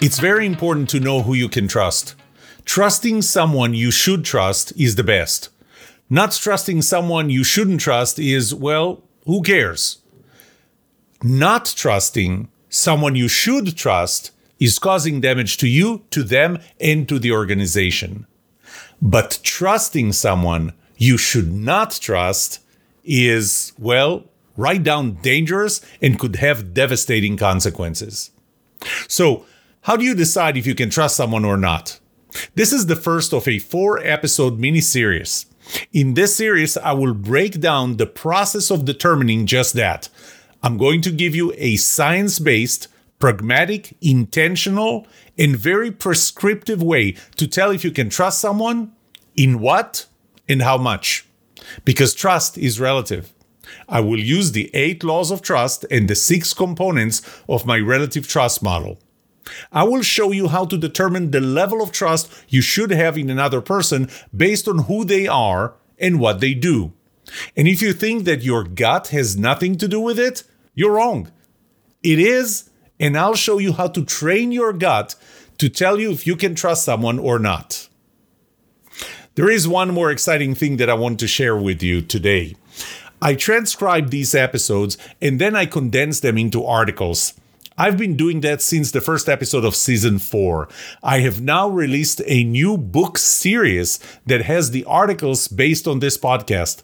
It's very important to know who you can trust. Trusting someone you should trust is the best. Not trusting someone you shouldn't trust is, well, who cares? Not trusting someone you should trust is causing damage to you, to them, and to the organization. But trusting someone you should not trust is, well, right down dangerous and could have devastating consequences. So, how do you decide if you can trust someone or not? This is the first of a four episode mini series. In this series, I will break down the process of determining just that. I'm going to give you a science based, pragmatic, intentional, and very prescriptive way to tell if you can trust someone, in what, and how much. Because trust is relative. I will use the eight laws of trust and the six components of my relative trust model. I will show you how to determine the level of trust you should have in another person based on who they are and what they do. And if you think that your gut has nothing to do with it, you're wrong. It is, and I'll show you how to train your gut to tell you if you can trust someone or not. There is one more exciting thing that I want to share with you today. I transcribe these episodes and then I condense them into articles. I've been doing that since the first episode of season four. I have now released a new book series that has the articles based on this podcast.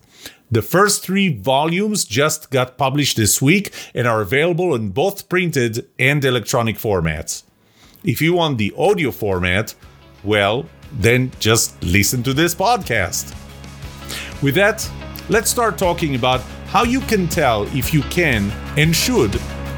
The first three volumes just got published this week and are available in both printed and electronic formats. If you want the audio format, well, then just listen to this podcast. With that, let's start talking about how you can tell if you can and should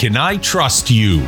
Can I trust you?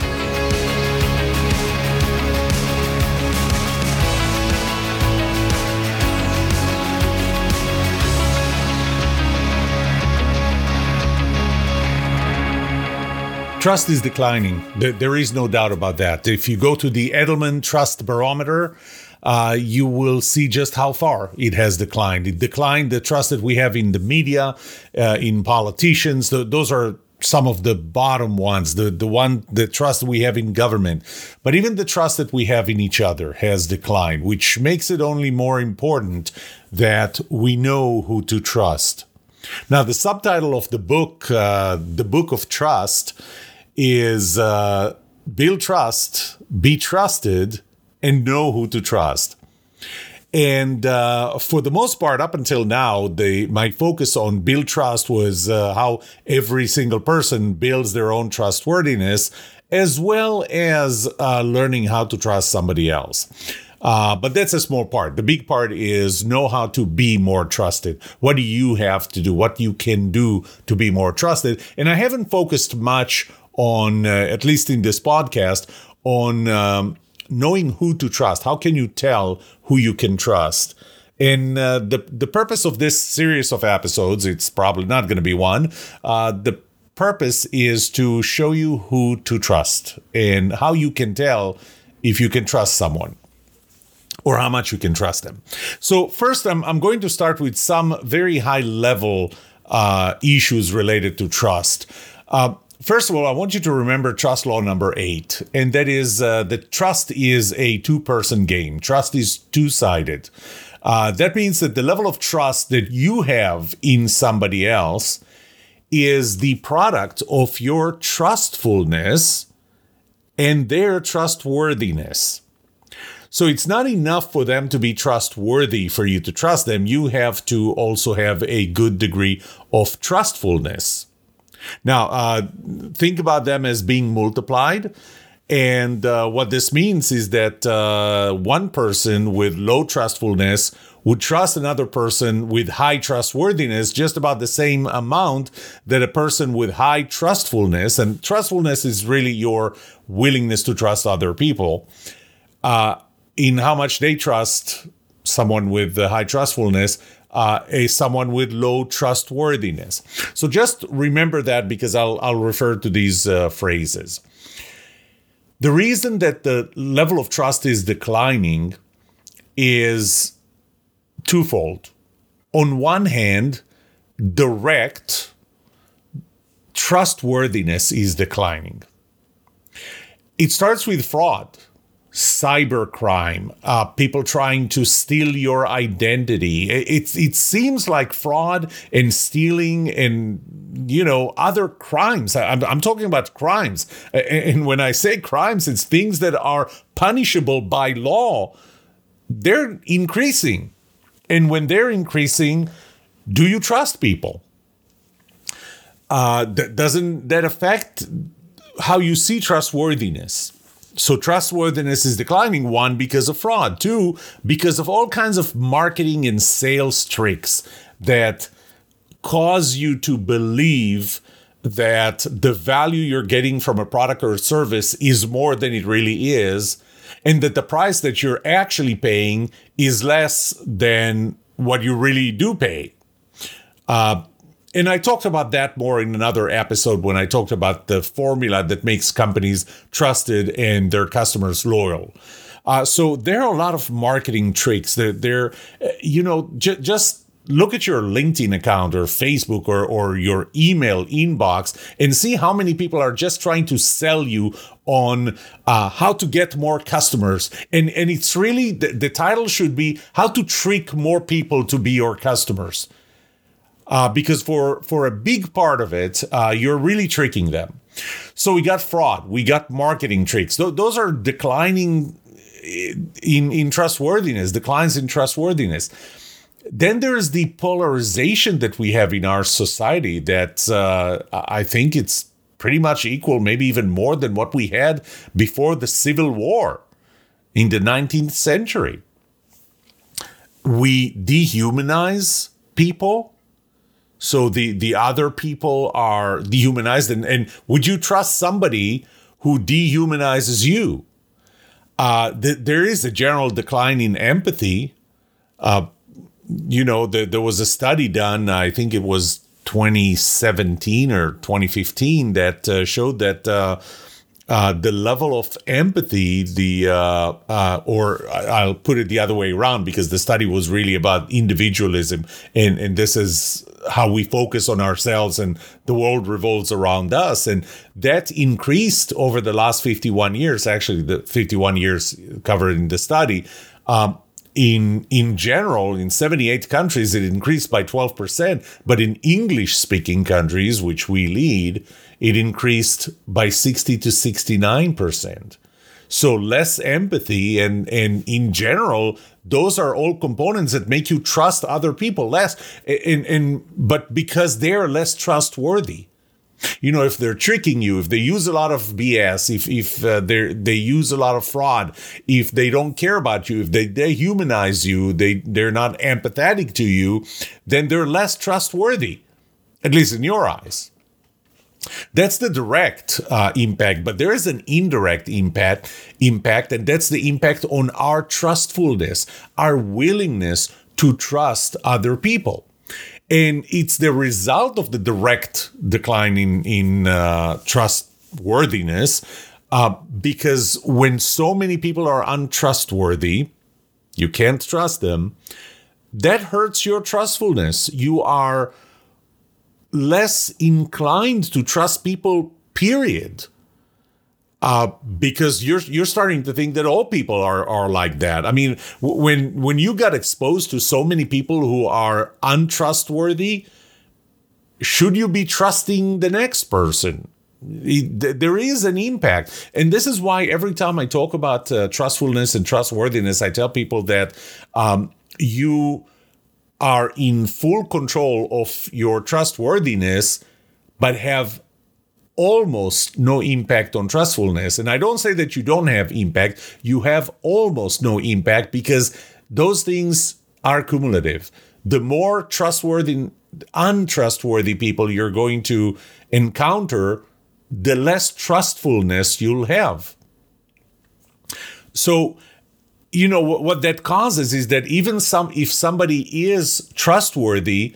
Trust is declining. There is no doubt about that. If you go to the Edelman Trust Barometer, uh, you will see just how far it has declined. It declined the trust that we have in the media, uh, in politicians. Those are some of the bottom ones, the, the one, the trust we have in government. But even the trust that we have in each other has declined, which makes it only more important that we know who to trust. Now, the subtitle of the book, uh, The Book of Trust, is uh, build trust, be trusted, and know who to trust. And uh, for the most part, up until now, the my focus on build trust was uh, how every single person builds their own trustworthiness, as well as uh, learning how to trust somebody else. Uh, but that's a small part. The big part is know how to be more trusted. What do you have to do? What you can do to be more trusted? And I haven't focused much on, uh, at least in this podcast, on um, knowing who to trust. How can you tell who you can trust? And uh, the the purpose of this series of episodes, it's probably not going to be one. Uh, the purpose is to show you who to trust and how you can tell if you can trust someone or how much you can trust them. So first, I'm I'm going to start with some very high level uh, issues related to trust. Uh, First of all, I want you to remember trust law number eight, and that is uh, that trust is a two person game. Trust is two sided. Uh, that means that the level of trust that you have in somebody else is the product of your trustfulness and their trustworthiness. So it's not enough for them to be trustworthy for you to trust them. You have to also have a good degree of trustfulness. Now, uh, think about them as being multiplied. And uh, what this means is that uh, one person with low trustfulness would trust another person with high trustworthiness just about the same amount that a person with high trustfulness, and trustfulness is really your willingness to trust other people, uh, in how much they trust someone with the high trustfulness uh, a someone with low trustworthiness. So just remember that because I'll I'll refer to these uh, phrases. The reason that the level of trust is declining is twofold. On one hand, direct trustworthiness is declining. It starts with fraud cybercrime, uh, people trying to steal your identity. It, it seems like fraud and stealing and, you know, other crimes. I'm, I'm talking about crimes. And when I say crimes, it's things that are punishable by law. They're increasing. And when they're increasing, do you trust people? Uh, doesn't that affect how you see trustworthiness? So trustworthiness is declining one because of fraud, two because of all kinds of marketing and sales tricks that cause you to believe that the value you're getting from a product or a service is more than it really is and that the price that you're actually paying is less than what you really do pay. Uh, and I talked about that more in another episode when I talked about the formula that makes companies trusted and their customers loyal. Uh, so there are a lot of marketing tricks. They're, they're you know, j- just look at your LinkedIn account or Facebook or, or your email inbox and see how many people are just trying to sell you on uh, how to get more customers. And, and it's really the, the title should be how to trick more people to be your customers uh, because for for a big part of it, uh, you're really tricking them. So we got fraud, we got marketing tricks. Th- those are declining in in trustworthiness, declines in trustworthiness. Then there's the polarization that we have in our society that uh, I think it's pretty much equal, maybe even more than what we had before the Civil War in the 19th century. We dehumanize people so the the other people are dehumanized. And, and would you trust somebody who dehumanizes you? Uh, th- there is a general decline in empathy. Uh, you know the, there was a study done i think it was 2017 or 2015 that uh, showed that uh, the level of empathy, the uh, uh, or I'll put it the other way around because the study was really about individualism, and and this is how we focus on ourselves, and the world revolves around us, and that increased over the last 51 years. Actually, the 51 years covered in the study. Um, in in general in 78 countries it increased by 12% but in english speaking countries which we lead it increased by 60 to 69%. So less empathy and and in general, those are all components that make you trust other people less. And, and but because they're less trustworthy. You know, if they're tricking you, if they use a lot of BS, if if uh, they they use a lot of fraud, if they don't care about you, if they dehumanize you, they they're not empathetic to you, then they're less trustworthy, at least in your eyes. That's the direct uh, impact, but there is an indirect impact, impact, and that's the impact on our trustfulness, our willingness to trust other people. And it's the result of the direct decline in, in uh, trustworthiness, uh, because when so many people are untrustworthy, you can't trust them, that hurts your trustfulness. You are less inclined to trust people, period. Uh, because you're you're starting to think that all people are are like that. I mean, when when you got exposed to so many people who are untrustworthy, should you be trusting the next person? there is an impact, and this is why every time I talk about uh, trustfulness and trustworthiness, I tell people that um, you are in full control of your trustworthiness, but have almost no impact on trustfulness. And I don't say that you don't have impact, you have almost no impact because those things are cumulative. The more trustworthy, untrustworthy people you're going to encounter, the less trustfulness you'll have. So, you know what, that causes is that even some if somebody is trustworthy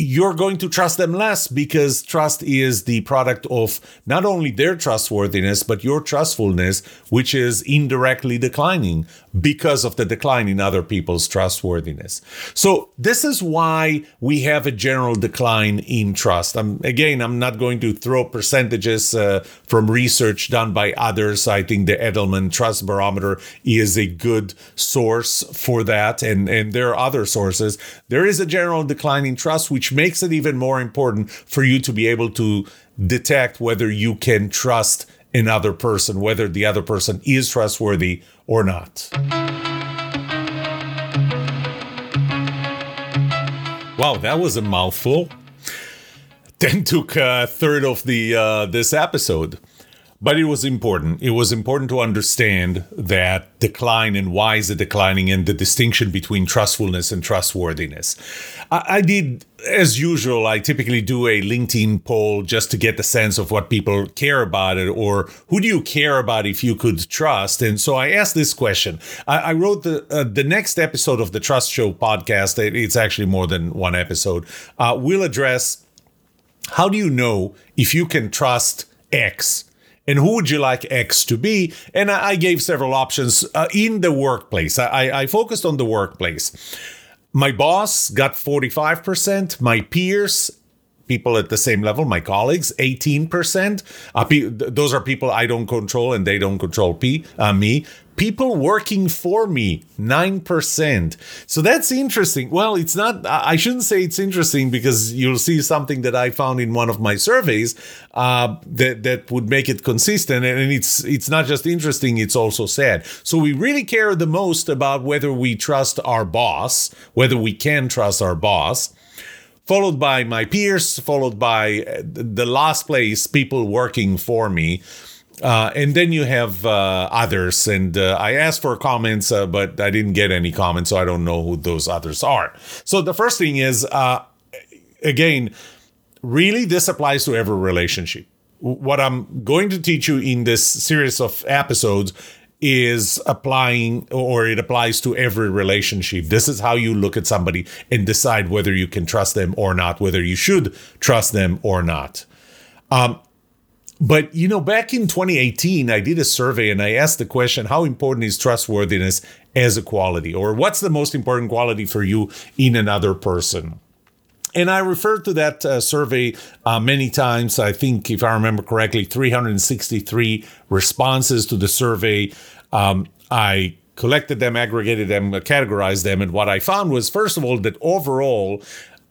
you're going to trust them less because trust is the product of not only their trustworthiness, but your trustfulness, which is indirectly declining because of the decline in other people's trustworthiness. So this is why we have a general decline in trust. I'm, again, I'm not going to throw percentages uh, from research done by others. I think the Edelman Trust Barometer is a good source for that. And, and there are other sources. There is a general decline in trust, which which makes it even more important for you to be able to detect whether you can trust another person, whether the other person is trustworthy or not. Wow, that was a mouthful. Then took a third of the uh, this episode. But it was important. It was important to understand that decline and why is it declining and the distinction between trustfulness and trustworthiness. I, I did, as usual, I typically do a LinkedIn poll just to get the sense of what people care about it or who do you care about if you could trust. And so I asked this question. I, I wrote the uh, the next episode of the Trust Show podcast. It's actually more than one episode. Uh, will address how do you know if you can trust X and who would you like X to be? And I, gave several options uh, in the workplace. I, I focused on the workplace. My boss got 45%, my peers people at the same level, my colleagues, 18%. Uh, those are people I don't control and they don't control P, uh, me people working for me 9% so that's interesting. Well it's not i shouldn't say it's interesting because you'll see something that i found in one of my surveys uh, that that would make it consistent. And it's it's not just interesting it's also sad. So we really care the most about whether we trust our boss whether we can trust our boss followed by my peers followed by the last place people working for me uh, and then you have uh, others, and uh, I asked for comments, uh, but I didn't get any comments, so I don't know who those others are. So the first thing is, uh, again, really, this applies to every relationship. What I'm going to teach you in this series of episodes is applying, or it applies to every relationship. This is how you look at somebody and decide whether you can trust them or not, whether you should trust them or not. Um, but, you know, back in 2018, I did a survey and I asked the question how important is trustworthiness as a quality? Or what's the most important quality for you in another person? And I referred to that uh, survey uh, many times. I think, if I remember correctly, 363 responses to the survey. Um, I collected them, aggregated them, categorized them. And what I found was, first of all, that overall,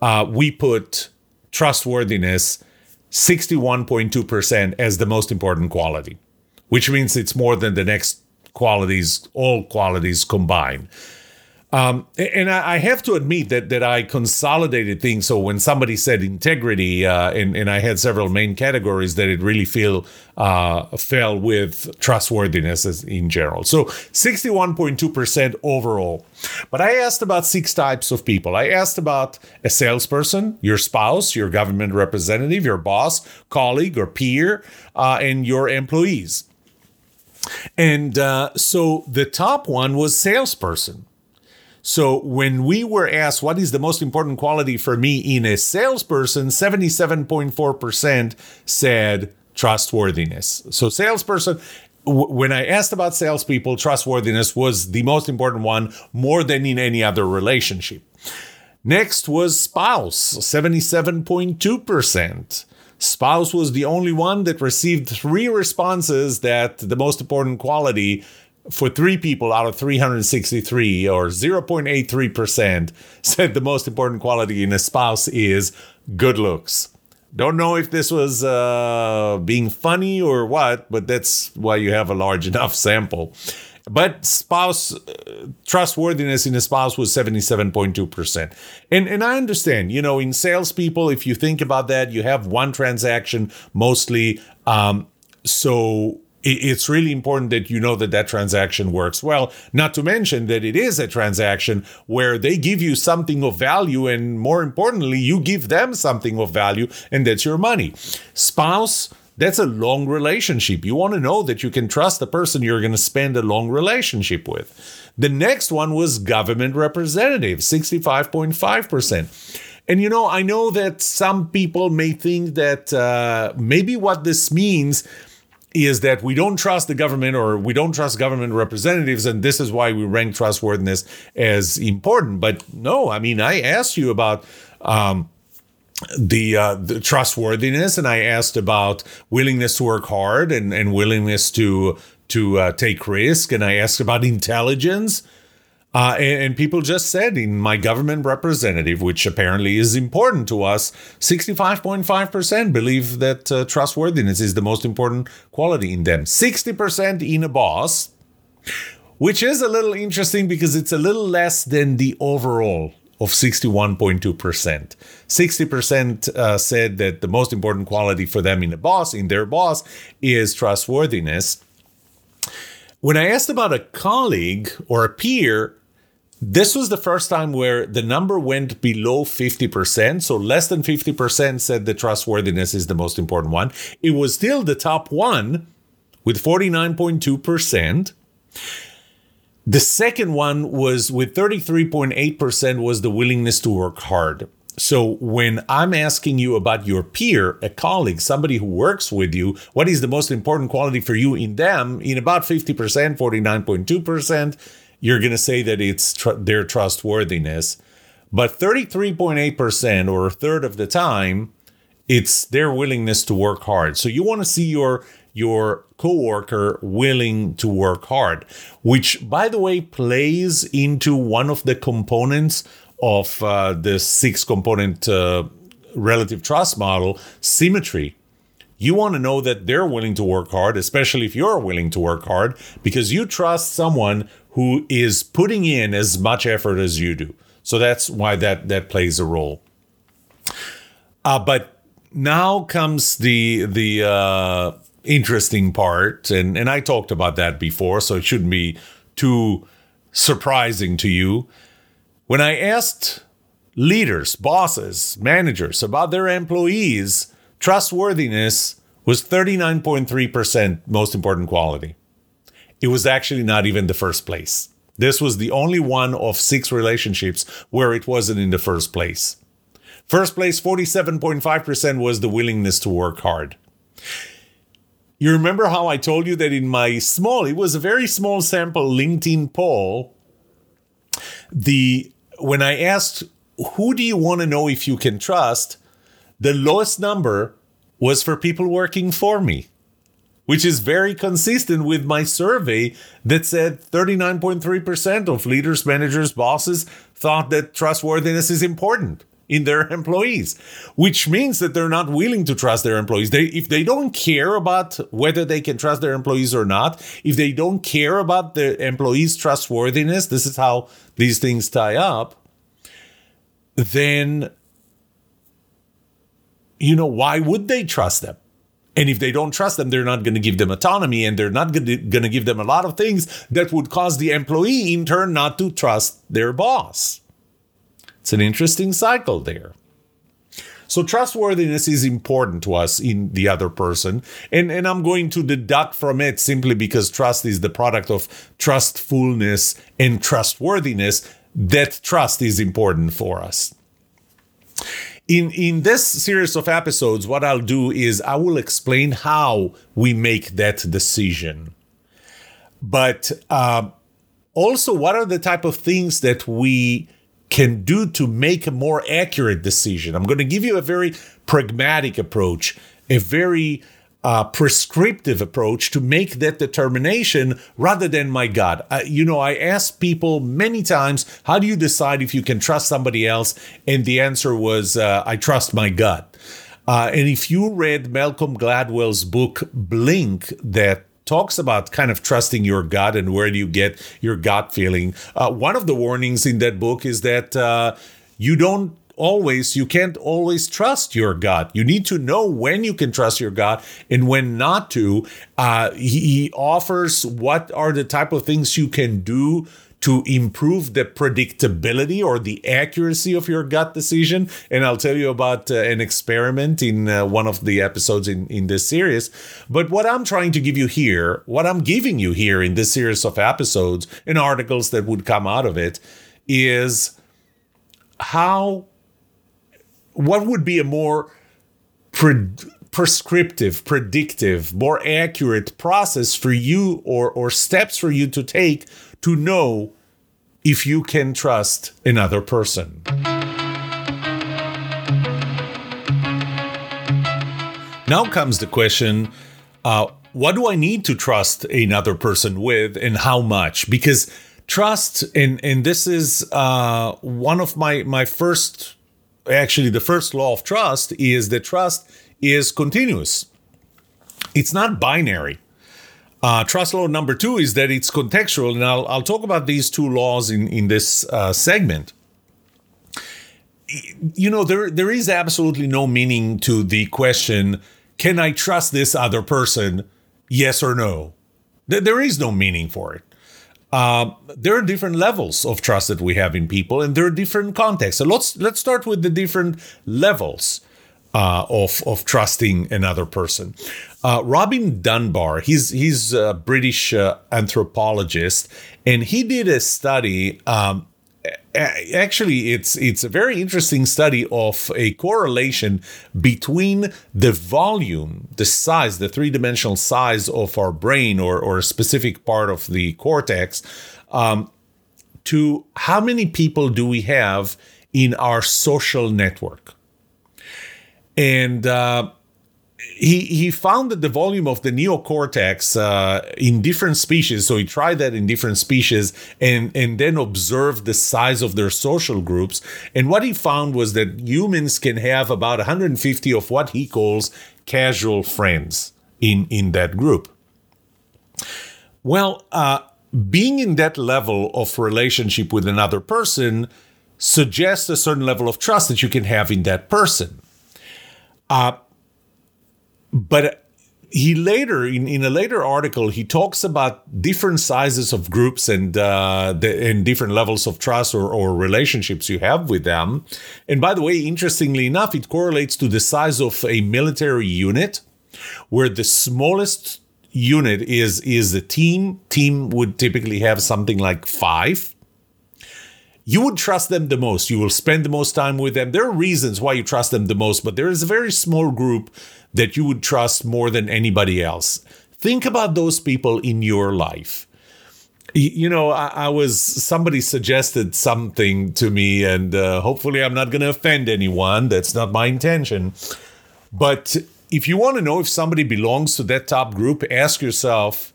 uh, we put trustworthiness 61.2% as the most important quality, which means it's more than the next qualities, all qualities combined. Um, and I, have to admit that that I consolidated things. So when somebody said integrity, uh, and, and I had several main categories that it really feel uh, fell with trustworthiness in general. So 61.2% overall. But I asked about six types of people. I asked about a salesperson, your spouse, your government representative, your boss, colleague, or peer, uh, and your employees. And uh, so the top one was salesperson. So when we were asked what is the most important quality for me in a salesperson, 77.4% said trustworthiness. So salesperson when I asked about salespeople, trustworthiness was the most important one, more than in any other relationship. Next was spouse, 77.2%. Spouse was the only one that received three responses that the most important quality for three people out of 363 or 0.83% said the most important quality in a spouse is good looks. Don't know if this was uh, being funny or what, but that's why you have a large enough sample. But spouse uh, trustworthiness in a spouse was 77.2%. And, and I understand, you know, in salespeople, if you think about that, you have one transaction mostly. Um, so it's really important that you know that that transaction works well. Not to mention that it is a transaction where they give you something of value, and more importantly, you give them something of value, and that's your money. Spouse, That's a long relationship. You want to know that you can trust the person you're going to spend a long relationship with. The next one was government representative, 65.5%. And you know, I know that some people may think that uh, maybe what this means is that we don't trust the government or we don't trust government representatives, and this is why we rank trustworthiness as important. But no, I mean, I asked you about. Um, the, uh, the trustworthiness, and I asked about willingness to work hard and, and willingness to to uh, take risk, and I asked about intelligence, uh, and, and, people just said in my government representative, which apparently is important to us, 65.5% believe that uh, trustworthiness is the most important quality in them. 60% in a boss, which is a little interesting because it's a little less than the overall of 61.2%. 60% uh, said that the most important quality for them in a boss, in their boss, is trustworthiness. When I asked about a colleague or a peer, this was the first time where the number went below 50%. So less than 50% said the trustworthiness is the most important one. It was still the top one with 49.2%. The second one was with 33.8% was the willingness to work hard. So when I'm asking you about your peer, a colleague, somebody who works with you, what is the most important quality for you in them? In about 50%, 49.2%, you're going to say that it's tr- their trustworthiness. But 33.8% or a third of the time, it's their willingness to work hard. So you want to see your your coworker willing to work hard, which by the way plays into one of the components of uh, the six component uh, relative trust model, symmetry. You want to know that they're willing to work hard, especially if you're willing to work hard, because you trust someone who is putting in as much effort as you do. So that's why that that plays a role. Uh, but now comes the the uh, interesting part, and and I talked about that before, so it shouldn't be too surprising to you. When I asked leaders, bosses, managers about their employees, trustworthiness was 39.3% most important quality it was actually not even the first place. This was the only one of six relationships where it wasn't in the first place. First place, 47.5% was the willingness to work hard. You remember how I told you that in my small, it was a very small sample LinkedIn poll. The when I asked who do you want to know if you can trust, the lowest number was for people working for me which is very consistent with my survey that said 39.3% of leaders, managers, bosses thought that trustworthiness is important in their employees, which means that they're not willing to trust their employees. They, if they don't care about whether they can trust their employees or not, if they don't care about the employees' trustworthiness, this is how these things tie up, then, you know, why would they trust them? And if they don't trust them, they're not going to give them autonomy and they're not going to give them a lot of things that would cause the employee in turn not to trust their boss. It's an interesting cycle there. So trustworthiness is important to us in the other person. And, and I'm going to deduct from it simply because trust is the product of trustfulness and trustworthiness. That trust is important for us in in this series of episodes what i'll do is i will explain how we make that decision. But uh, also what are the type of things that we can do to make a more accurate decision? I'm going to give you a very pragmatic approach a very uh, prescriptive approach to make that determination rather than my gut. Uh, you know, I ask people many times, how do you decide if you can trust somebody else? And the answer was, uh, I trust my gut. Uh, and if you read Malcolm Gladwell's book, Blink, that talks about kind of trusting your gut and where do you get your gut feeling. Uh, one of the warnings in that book is that uh, you don't always, you can't always trust your gut. You need to know when you can trust your gut and when not to. Uh, he offers what are the type of things you can do to improve the predictability or the accuracy of your gut decision. And I'll tell you about uh, an experiment in uh, one of the episodes in, in this series. But what I'm trying to give you here, what I'm giving you here in this series of episodes and articles that would come out of it, is how, what would be a more pre- prescriptive, predictive, more accurate process for you or, or steps for you to take to know if you can trust another person. Now comes the question uh, what do I need to trust another person with and how much? Because trust, and, and this is uh, one of my, my first, actually, the first law of trust is that trust is continuous, it's not binary. Uh, trust law number two is that it's contextual, and I'll, I'll talk about these two laws in, in this uh, segment. You know, there there is absolutely no meaning to the question, can I trust this other person? Yes or no? There is no meaning for it. Uh, there are different levels of trust that we have in people, and there are different contexts. So let's let's start with the different levels uh, of of trusting another person. Uh, Robin Dunbar, he's he's a British uh, anthropologist, and he did a study. Um, actually, it's it's a very interesting study of a correlation between the volume, the size, the three dimensional size of our brain, or or a specific part of the cortex, um, to how many people do we have in our social network. And uh, he he found that the volume of the neocortex uh, in different species. So he tried that in different species, and and then observed the size of their social groups. And what he found was that humans can have about 150 of what he calls casual friends in in that group. Well, uh, being in that level of relationship with another person suggests a certain level of trust that you can have in that person. Uh, but he later, in, in a later article, he talks about different sizes of groups and uh, the, and different levels of trust or, or relationships you have with them. And by the way, interestingly enough, it correlates to the size of a military unit, where the smallest unit is is a team. Team would typically have something like five you would trust them the most. You will spend the most time with them. There are reasons why you trust them the most, but there is a very small group that you would trust more than anybody else. Think about those people in your life. You know, I, I was somebody suggested something to me, and uh, hopefully, I'm not going to offend anyone. That's not my intention. But if you want to know if somebody belongs to that top group, ask yourself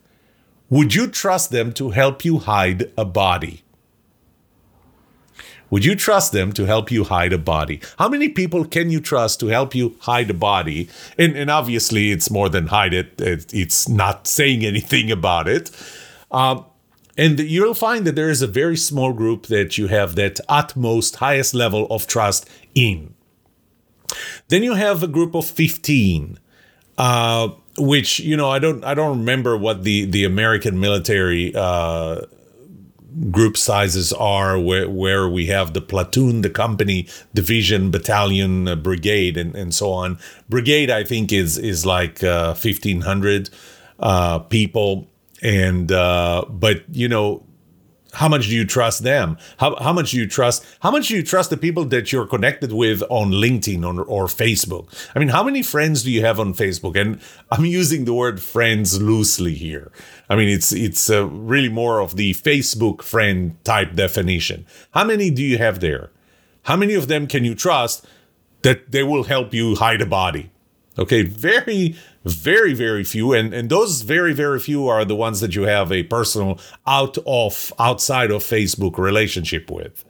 would you trust them to help you hide a body? Would you trust them to help you hide a body? How many people can you trust to help you hide a body? And, and obviously, it's more than hide it, it's not saying anything about it. Um, and you'll find that there is a very small group that you have that utmost highest level of trust in. Then you have a group of 15. Uh, which you know I don't I don't remember what the the American military uh, group sizes are where, where we have the platoon, the company, division, battalion, uh, brigade, and, and so on. Brigade, I think, is is like uh, 1,500 uh, people. And, uh, but, you know, how much do you trust them? How, how much do you trust? How much do you trust the people that you're connected with on LinkedIn or, or Facebook? I mean, how many friends do you have on Facebook? And I'm using the word friends loosely here. I mean, it's it's uh, really more of the Facebook friend type definition. How many do you have there? How many of them can you trust that they will help you hide a body? Okay, very very very few and and those very very few are the ones that you have a personal out of outside of facebook relationship with.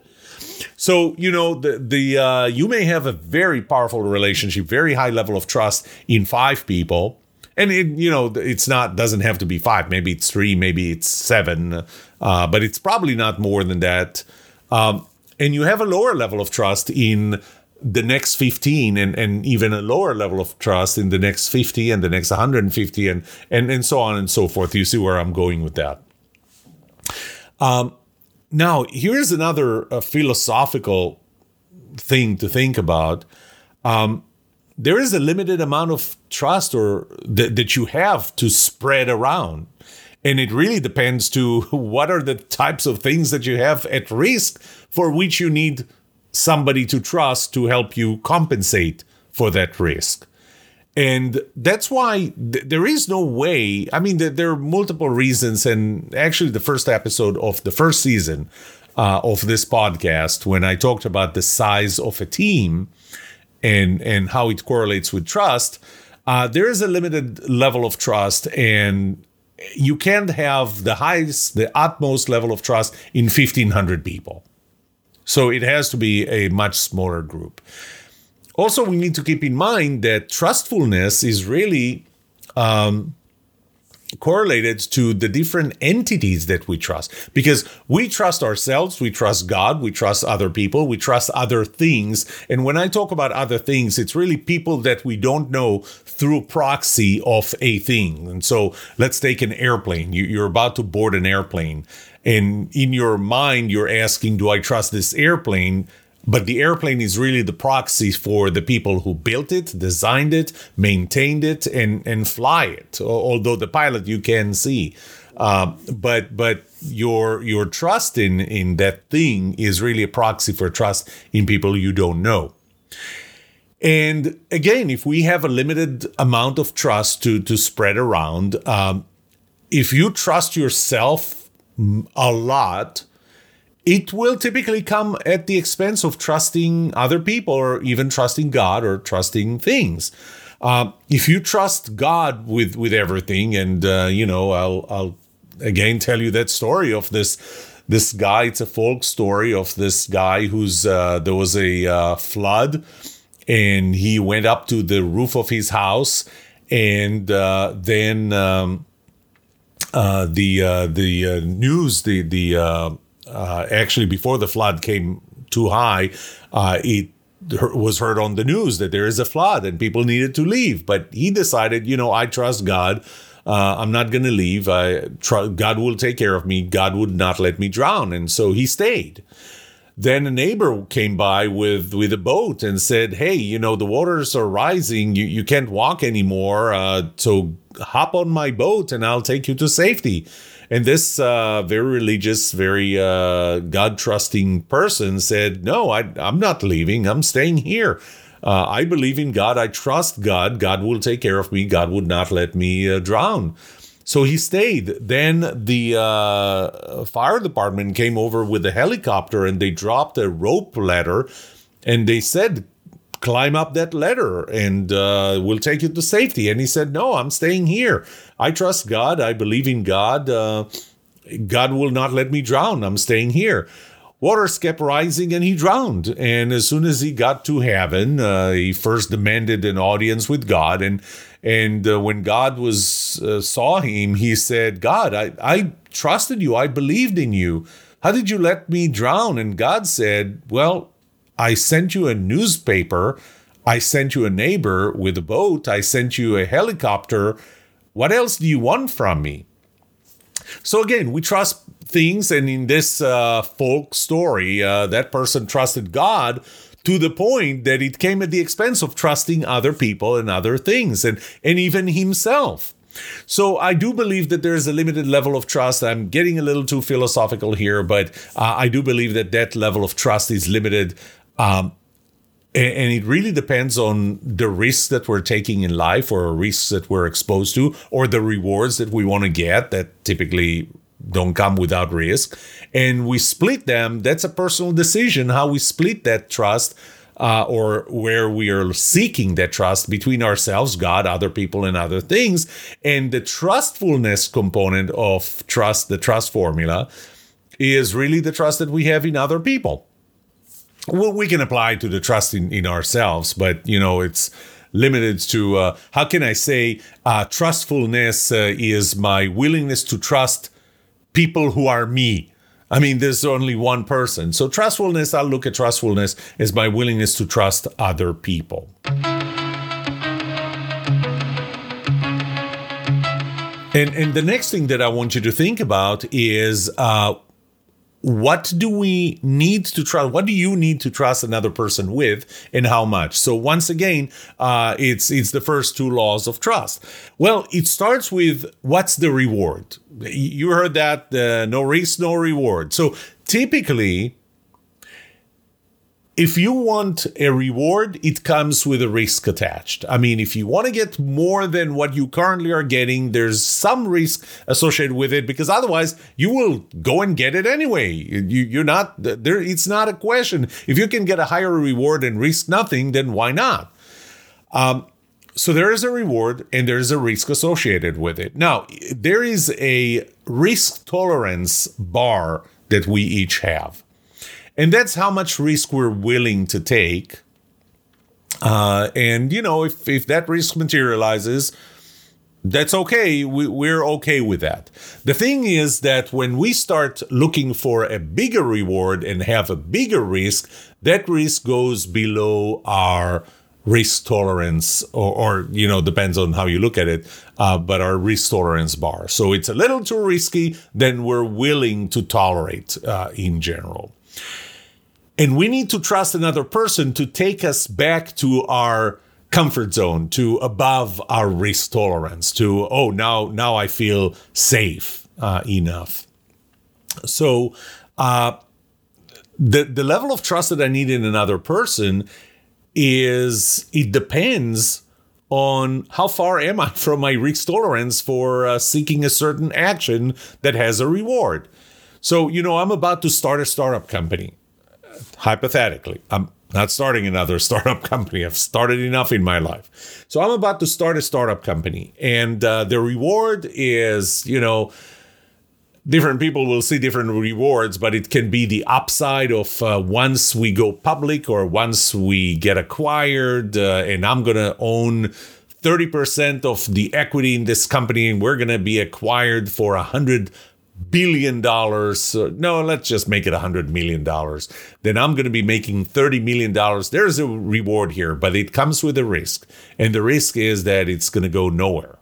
So you know the the uh, you may have a very powerful relationship very high level of trust in five people and it, you know it's not doesn't have to be five maybe it's three maybe it's seven uh, but it's probably not more than that. Um, and you have a lower level of trust in the next 15 and, and even a lower level of trust in the next 50 and the next 150 and, and, and so on and so forth. You see where I'm going with that. Um, now, here's another uh, philosophical thing to think about. Um, there is a limited amount of trust or th- that you have to spread around and it really depends to what are the types of things that you have at risk for which you need somebody to trust to help you compensate for that risk and that's why th- there is no way i mean th- there are multiple reasons and actually the first episode of the first season uh, of this podcast when i talked about the size of a team and and how it correlates with trust uh, there is a limited level of trust and you can't have the highest, the utmost level of trust in 1500 people. So it has to be a much smaller group. Also, we need to keep in mind that trustfulness is really um, correlated to the different entities that we trust because we trust ourselves, we trust God, we trust other people, we trust other things. And when I talk about other things, it's really people that we don't know through proxy of a thing. And so let's take an airplane. You, are about to board an airplane. And in your mind, you're asking, Do I trust this airplane? But the airplane is really the proxy for the people who built it, designed it, maintained it, and and fly it. Although the pilot you can see, uh, but but your your trust in in that thing is really a proxy for trust in people you don't know. And again, if we have a limited amount of trust to to spread around, um, if you trust yourself a lot it will typically come at the expense of trusting other people or even trusting God or trusting things. Uh, if you trust God with with everything, and uh, you know, I'll I'll again tell you that story of this this guy. It's a folk story of this guy who's uh, there was a uh, flood, and he went up to the roof of his house, and uh, then. Um, uh, the uh, the uh, news, the the uh, actually before the flood came too high, uh, it was heard on the news that there is a flood and people needed to leave. But he decided, you know, I trust God. Uh, I'm not going to leave. I tr- God will take care of me. God would not let me drown, and so he stayed. Then a neighbor came by with with a boat and said, "Hey, you know the waters are rising. You you can't walk anymore. Uh, so hop on my boat and I'll take you to safety." And this uh, very religious, very uh, God trusting person said, No, I, am not leaving. I'm staying here. Uh, I believe in God. I trust God. God will take care of me. God would not let me uh, drown. So he stayed. Then the uh, fire department came over with a helicopter and they dropped a rope ladder and they said, climb up that ladder and uh, we'll take you to safety. And he said, No, I'm staying here. I trust God. I believe in God. Uh, God will not let me drown. I'm staying here. Waters kept rising and he drowned. And as soon as he got to heaven, uh, he first demanded an audience with God. And and uh, when God was uh, saw him, he said, "God, I I trusted you. I believed in you. How did you let me drown?" And God said, "Well, I sent you a newspaper. I sent you a neighbor with a boat. I sent you a helicopter. What else do you want from me? So again, we trust things, and in this uh, folk story, uh, that person trusted God to the point that it came at the expense of trusting other people and other things, and and even himself. So I do believe that there is a limited level of trust. I'm getting a little too philosophical here, but uh, I do believe that that level of trust is limited um, and it really depends on the risks that we're taking in life or risks that we're exposed to or the rewards that we want to get that typically don't come without risk. And we split them that's a personal decision how we split that trust uh, or where we are seeking that trust between ourselves god other people and other things. And the trustfulness component of trust the trust formula is really the trust that we have in other people well, we can apply to the trust in, in ourselves, but you know, it's limited to uh, how can I say uh, trustfulness uh, is my willingness to trust people who are me. I mean, there's only one person. So, trustfulness, I'll look at trustfulness as my willingness to trust other people. And, and the next thing that I want you to think about is uh, what do we need to trust? What do you need to trust another person with, and how much? So once again, uh, it's it's the first two laws of trust. Well, it starts with what's the reward. You heard that uh, no risk, no reward. So typically, if you want a reward, it comes with a risk attached. I mean, if you want to get more than what you currently are getting, there's some risk associated with it because otherwise you will go and get it anyway. You, are not there. It's not a question. If you can get a higher reward and risk nothing, then why not? Um, so there is a reward and there is a risk associated with it. Now, there is a risk tolerance bar that we each have. And that's how much risk we're willing to take. Uh, and, you know, if, if that risk materializes, that's okay. We, we're okay with that. The thing is that when we start looking for a bigger reward and have a bigger risk, that risk goes below our risk tolerance or, or, you know depends on how you look at it uh, but our risk tolerance bar so it's a little too risky than we're willing to tolerate uh, in general and we need to trust another person to take us back to our comfort zone, to above our risk tolerance, to, oh, now, now I feel safe uh, enough. So, uh, the, the level of trust that I need in another person is, it depends on how far am I from my risk tolerance for uh, seeking a certain action that has a reward. So, you know, I'm about to start a startup company hypothetically, I'm not starting another startup company. I've started enough in my life. So I'm about to start a startup company. And uh, the reward is, you know, different people will see different rewards, but it can be the upside of uh, once we go public or once we get acquired, uh, and I'm going to own 30% of the equity in this company, and we're going to be acquired for a hundred billion dollars. Uh, no, let's just make it a hundred million dollars. Then I'm going to be making thirty million dollars. There's a reward here, but it comes with a risk, and the risk is that it's going to go nowhere.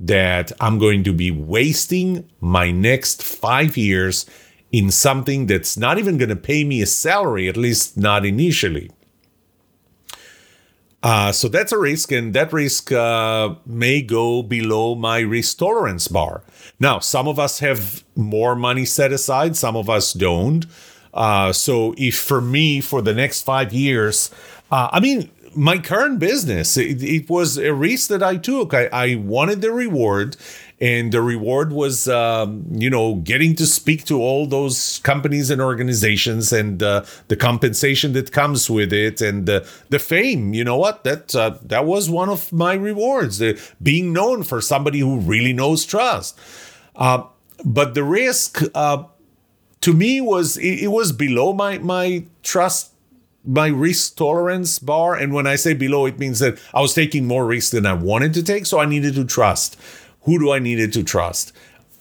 That I'm going to be wasting my next five years in something that's not even going to pay me a salary, at least not initially. Uh, so that's a risk, and that risk uh, may go below my risk tolerance bar. Now, some of us have more money set aside, some of us don't. Uh, so, if for me, for the next five years, uh, I mean, my current business, it, it, was a risk that I took. I, I wanted the reward, and the reward was um, you know getting to speak to all those companies and organizations and uh, the compensation that comes with it and uh, the fame. You know what? That uh, that was one of my rewards the, being known for somebody who really knows trust. Uh, but the risk uh, to me was it, it was below my my trust my risk tolerance bar. And when i say below it means that i was taking more risk than i wanted to take. So i needed to trust who do I needed to trust?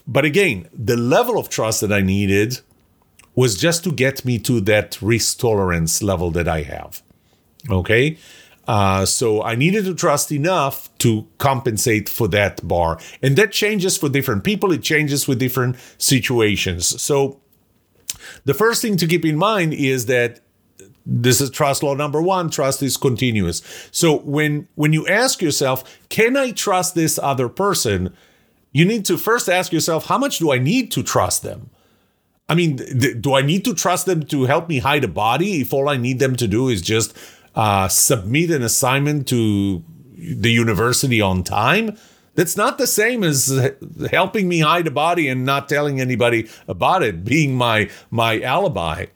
But again, the level of trust that I needed was just to get me to that risk tolerance level that I have. Okay. Uh, so I needed to trust enough to compensate for that bar. And that changes for different people, it changes with different situations. So the first thing to keep in mind is that this is trust law number one trust is continuous. So when when you ask yourself can i trust this other person? You need to first ask yourself how much do i need to trust them? I mean th- do i need to trust them to help me hide a body if all i need them to do is just uh, submit an assignment to the university on time? That's not the same as helping me hide a body and not telling anybody about it being my my alibi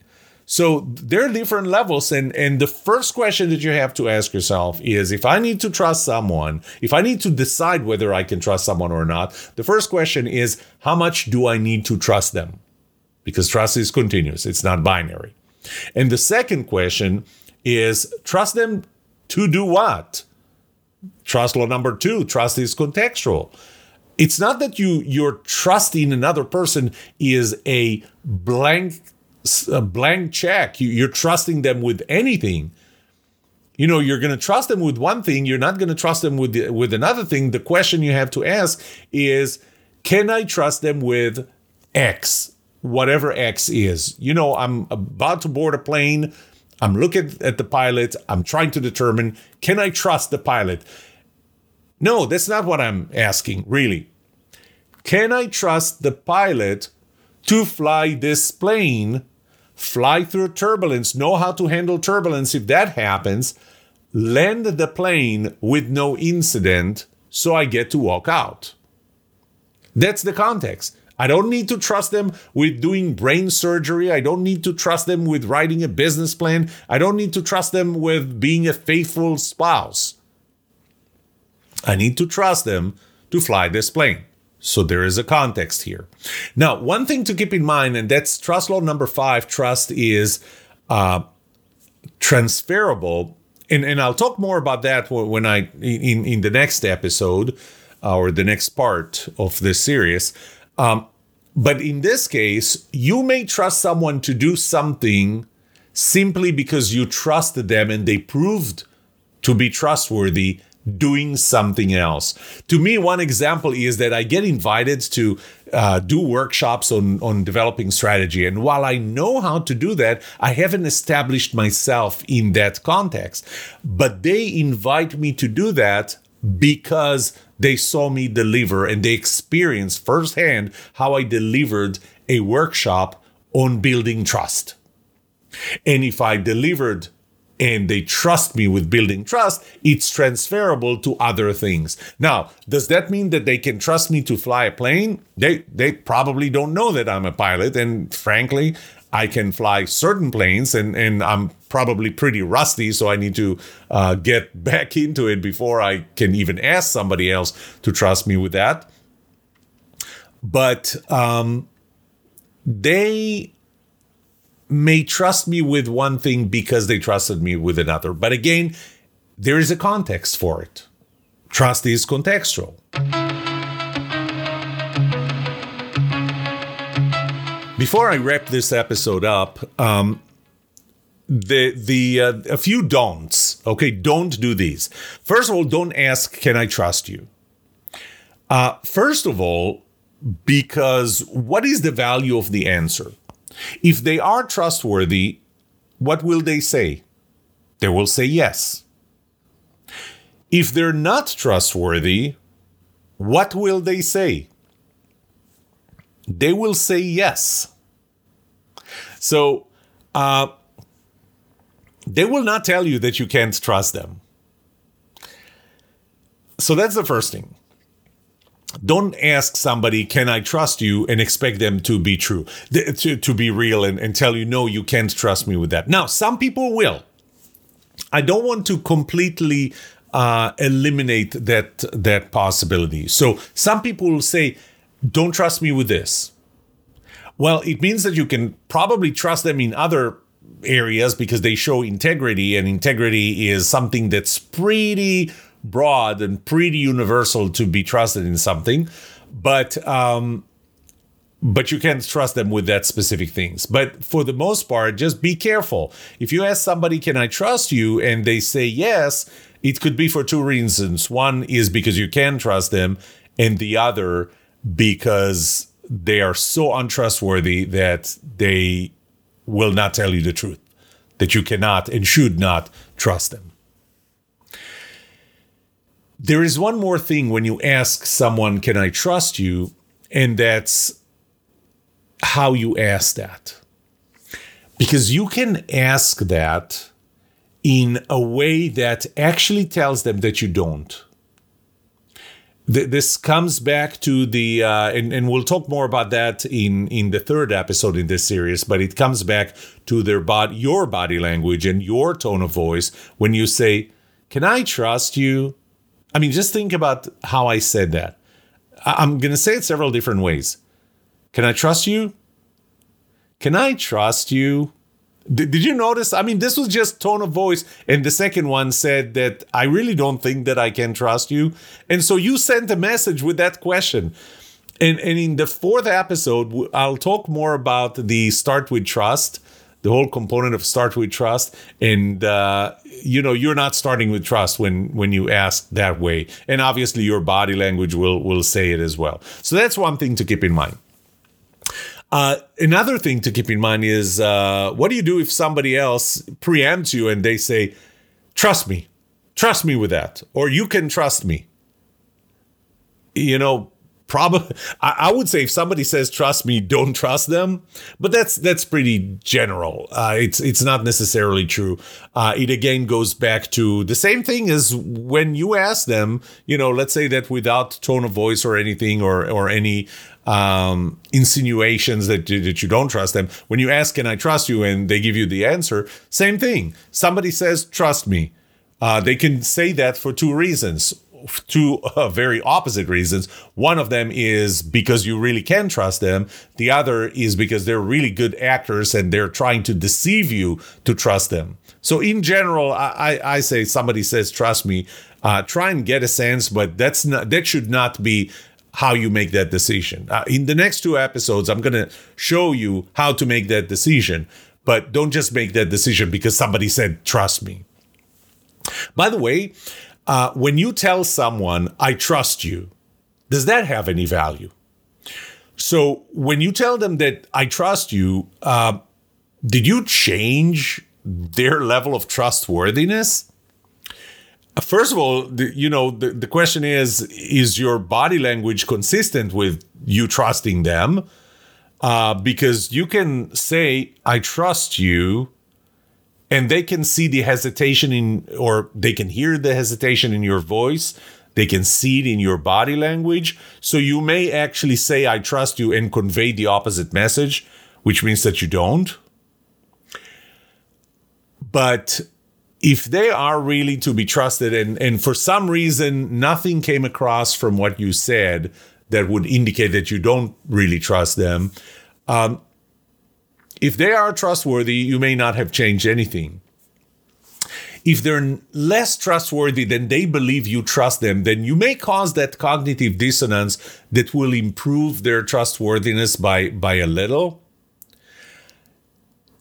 so there are different levels. And, and the first question that you have to ask yourself is if I need to trust someone, if I need to decide whether I can trust someone or not, the first question is how much do I need to trust them? Because trust is continuous, it's not binary. And the second question is trust them to do what? Trust law number two, trust is contextual. It's not that you you're trusting another person is a blank a blank check. You, are trusting them with anything. You know, you're going to trust them with one thing. You're not going to trust them with the, with another thing. The question you have to ask is, can I trust them with X? whatever X is. You know, I'm about to board a plane. I'm looking at the pilot. I'm trying to determine can I trust the pilot? No, that's not what I'm asking, really. Can I trust the pilot to fly this plane, fly through turbulence, know how to handle turbulence if that happens, land the plane with no incident so I get to walk out? That's the context. I don't need to trust them with doing brain surgery. I don't need to trust them with writing a business plan. I don't need to trust them with being a faithful spouse. I need to trust them to fly this plane. So there is a context here. Now, one thing to keep in mind, and that's trust law number five trust is uh, transferable. And, and I'll talk more about that when I in, in the next episode uh, or the next part of this series. Um, but in this case, you may trust someone to do something simply because you trusted them and they proved to be trustworthy doing something else. To me, one example is that I get invited to uh, do workshops on, on developing strategy. And while I know how to do that, I haven't established myself in that context. But they invite me to do that because they saw me deliver and they experienced firsthand how I delivered a workshop on building trust. And if I delivered and they trust me with building trust, it's transferable to other things. Now, does that mean that they can trust me to fly a plane? They they probably don't know that I'm a pilot and frankly, I can fly certain planes and and I'm probably pretty rusty, so I need to uh, get back into it before I can even ask somebody else to trust me with that. But um, they may trust me with one thing because they trusted me with another. But again, there is a context for it. Trust is contextual. Before I wrap this episode up, um, the the uh, a few don'ts. Okay, don't do these. First of all, don't ask, "Can I trust you?" Uh, first of all, because what is the value of the answer? If they are trustworthy, what will they say? They will say yes. If they're not trustworthy, what will they say? They will say yes. So, uh, they will not tell you that you can't trust them. So that's the first thing don't ask somebody, can I trust you, and expect them to be true, to, to be real, and, and tell you, no, you can't trust me with that. Now, some people will. I don't want to completely uh, eliminate that that possibility. So some people will say, "Don't trust me with this." Well, it means that you can probably trust them in other areas because they show integrity, and integrity is something that's pretty broad and pretty universal to be trusted in something, but um, but you can't trust them with that specific things. But for the most part, just be careful. If you ask somebody, "Can I trust you?" and they say yes, it could be for two reasons. One is because you can trust them, and the other because they are so untrustworthy that they will not tell you the truth, that you cannot and should not trust them. There is one more thing when you ask someone, Can I trust you? And that's how you ask that. Because you can ask that in a way that actually tells them that you don't. this comes back to the, uh, and, and we'll talk more about that in, in the third episode in this series, but it comes back to their body, your body language and your tone of voice when you say, Can I trust you? I mean, just think about how I said that. I'm going to say it several different ways. Can I trust you? Can I trust you? Did, did you notice? I mean, this was just tone of voice. And the second one said that I really don't think that I can trust you. And so you sent a message with that question. And, and in the fourth episode, I'll talk more about the start with trust the whole component of start with trust. And uh, you know you're not starting with trust when when you ask that way. And obviously your body language will will say it as well. So that's one thing to keep in mind. Uh, another thing to keep in mind is uh, what do you do if somebody else preempts you and they say, trust me, trust me with that, or you can trust me? You know, probably I, would say if somebody says trust me don't trust them but that's that's pretty general. Uh, it's it's not necessarily true. Uh, it again goes back to the same thing as when you ask them you know let's say that without tone of voice or anything or or any um, insinuations that, that you don't trust them when you ask can i trust you? and they give you the answer same thing. Somebody says trust me. Uh, they can say that for two reasons two uh, very opposite reasons. One of them is because you really can trust them. The other is because they're really good actors and they're trying to deceive you to trust them. So in general, I, I say somebody says trust me, uh, try and get a sense, but that's not that should not be how you make that decision. Uh, in the next two episodes, I'm going to show you how to make that decision, but don't just make that decision because somebody said trust me. By the way, uh, when you tell someone, I trust you, does that have any value? So when you tell them that I trust you, uh, did you change their level of trustworthiness? First of all, the, you know, the, the question is is your body language consistent with you trusting them? Uh, because you can say, I trust you, and they can see the hesitation in or they can hear the hesitation in your voice. They can see it in your body language. So you may actually say i trust you and convey the opposite message which means that you don't. But if they are really to be trusted and, and for some reason nothing came across from what you said that would indicate that you don't really trust them um, if they are trustworthy, you may not have changed anything. If they're less trustworthy than they believe you trust them, then you may cause that cognitive dissonance that will improve their trustworthiness by, by a little.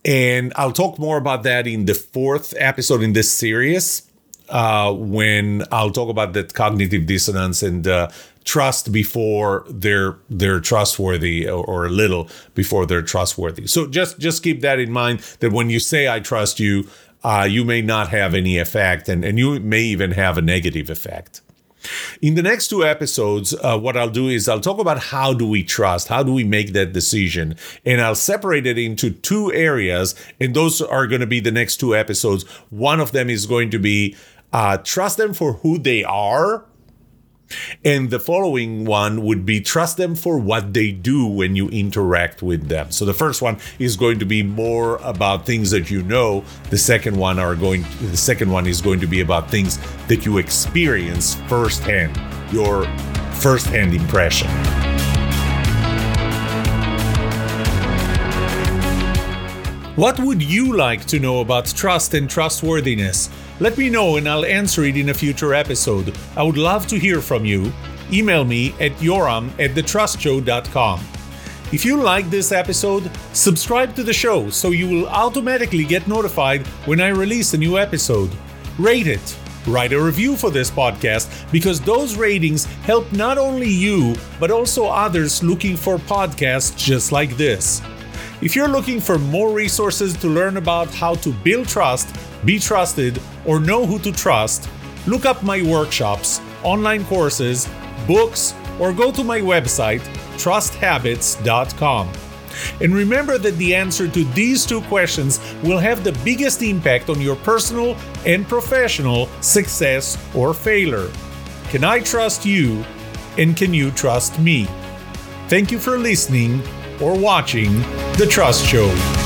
And I'll talk more about that in the fourth episode in this series, uh, when I'll talk about that cognitive dissonance and uh, trust before they're they're trustworthy or, or, a little before they're trustworthy. So just just keep that in mind that when you say i trust you uh, you may not have any effect and, and you may even have a negative effect. In the next two episodes uh, what i'll do is i'll talk about how do we trust how do we make that decision and i'll separate it into two areas and those are going to be the next two episodes. One of them is going to be uh, trust them for who they are and the following one would be trust them for what they do when you interact with them. So the first one is going to be more about things that you know. The second one are going the second one is going to be about things that you experience firsthand, your firsthand impression. What would you like to know about trust and trustworthiness? Let me know and I'll answer it in a future episode. I would love to hear from you. Email me at yoram at thetrustshow.com. If you like this episode, subscribe to the show so you will automatically get notified when I release a new episode. Rate it. Write a review for this podcast because those ratings help not only you, but also others looking for podcasts just like this. If you're looking for more resources to learn about how to build trust, be trusted, or know who to trust, look up my workshops, online courses, books, or go to my website, trusthabits.com. And remember that the answer to these two questions will have the biggest impact on your personal and professional success or failure. Can I trust you? And can you trust me? Thank you for listening or watching The Trust Show.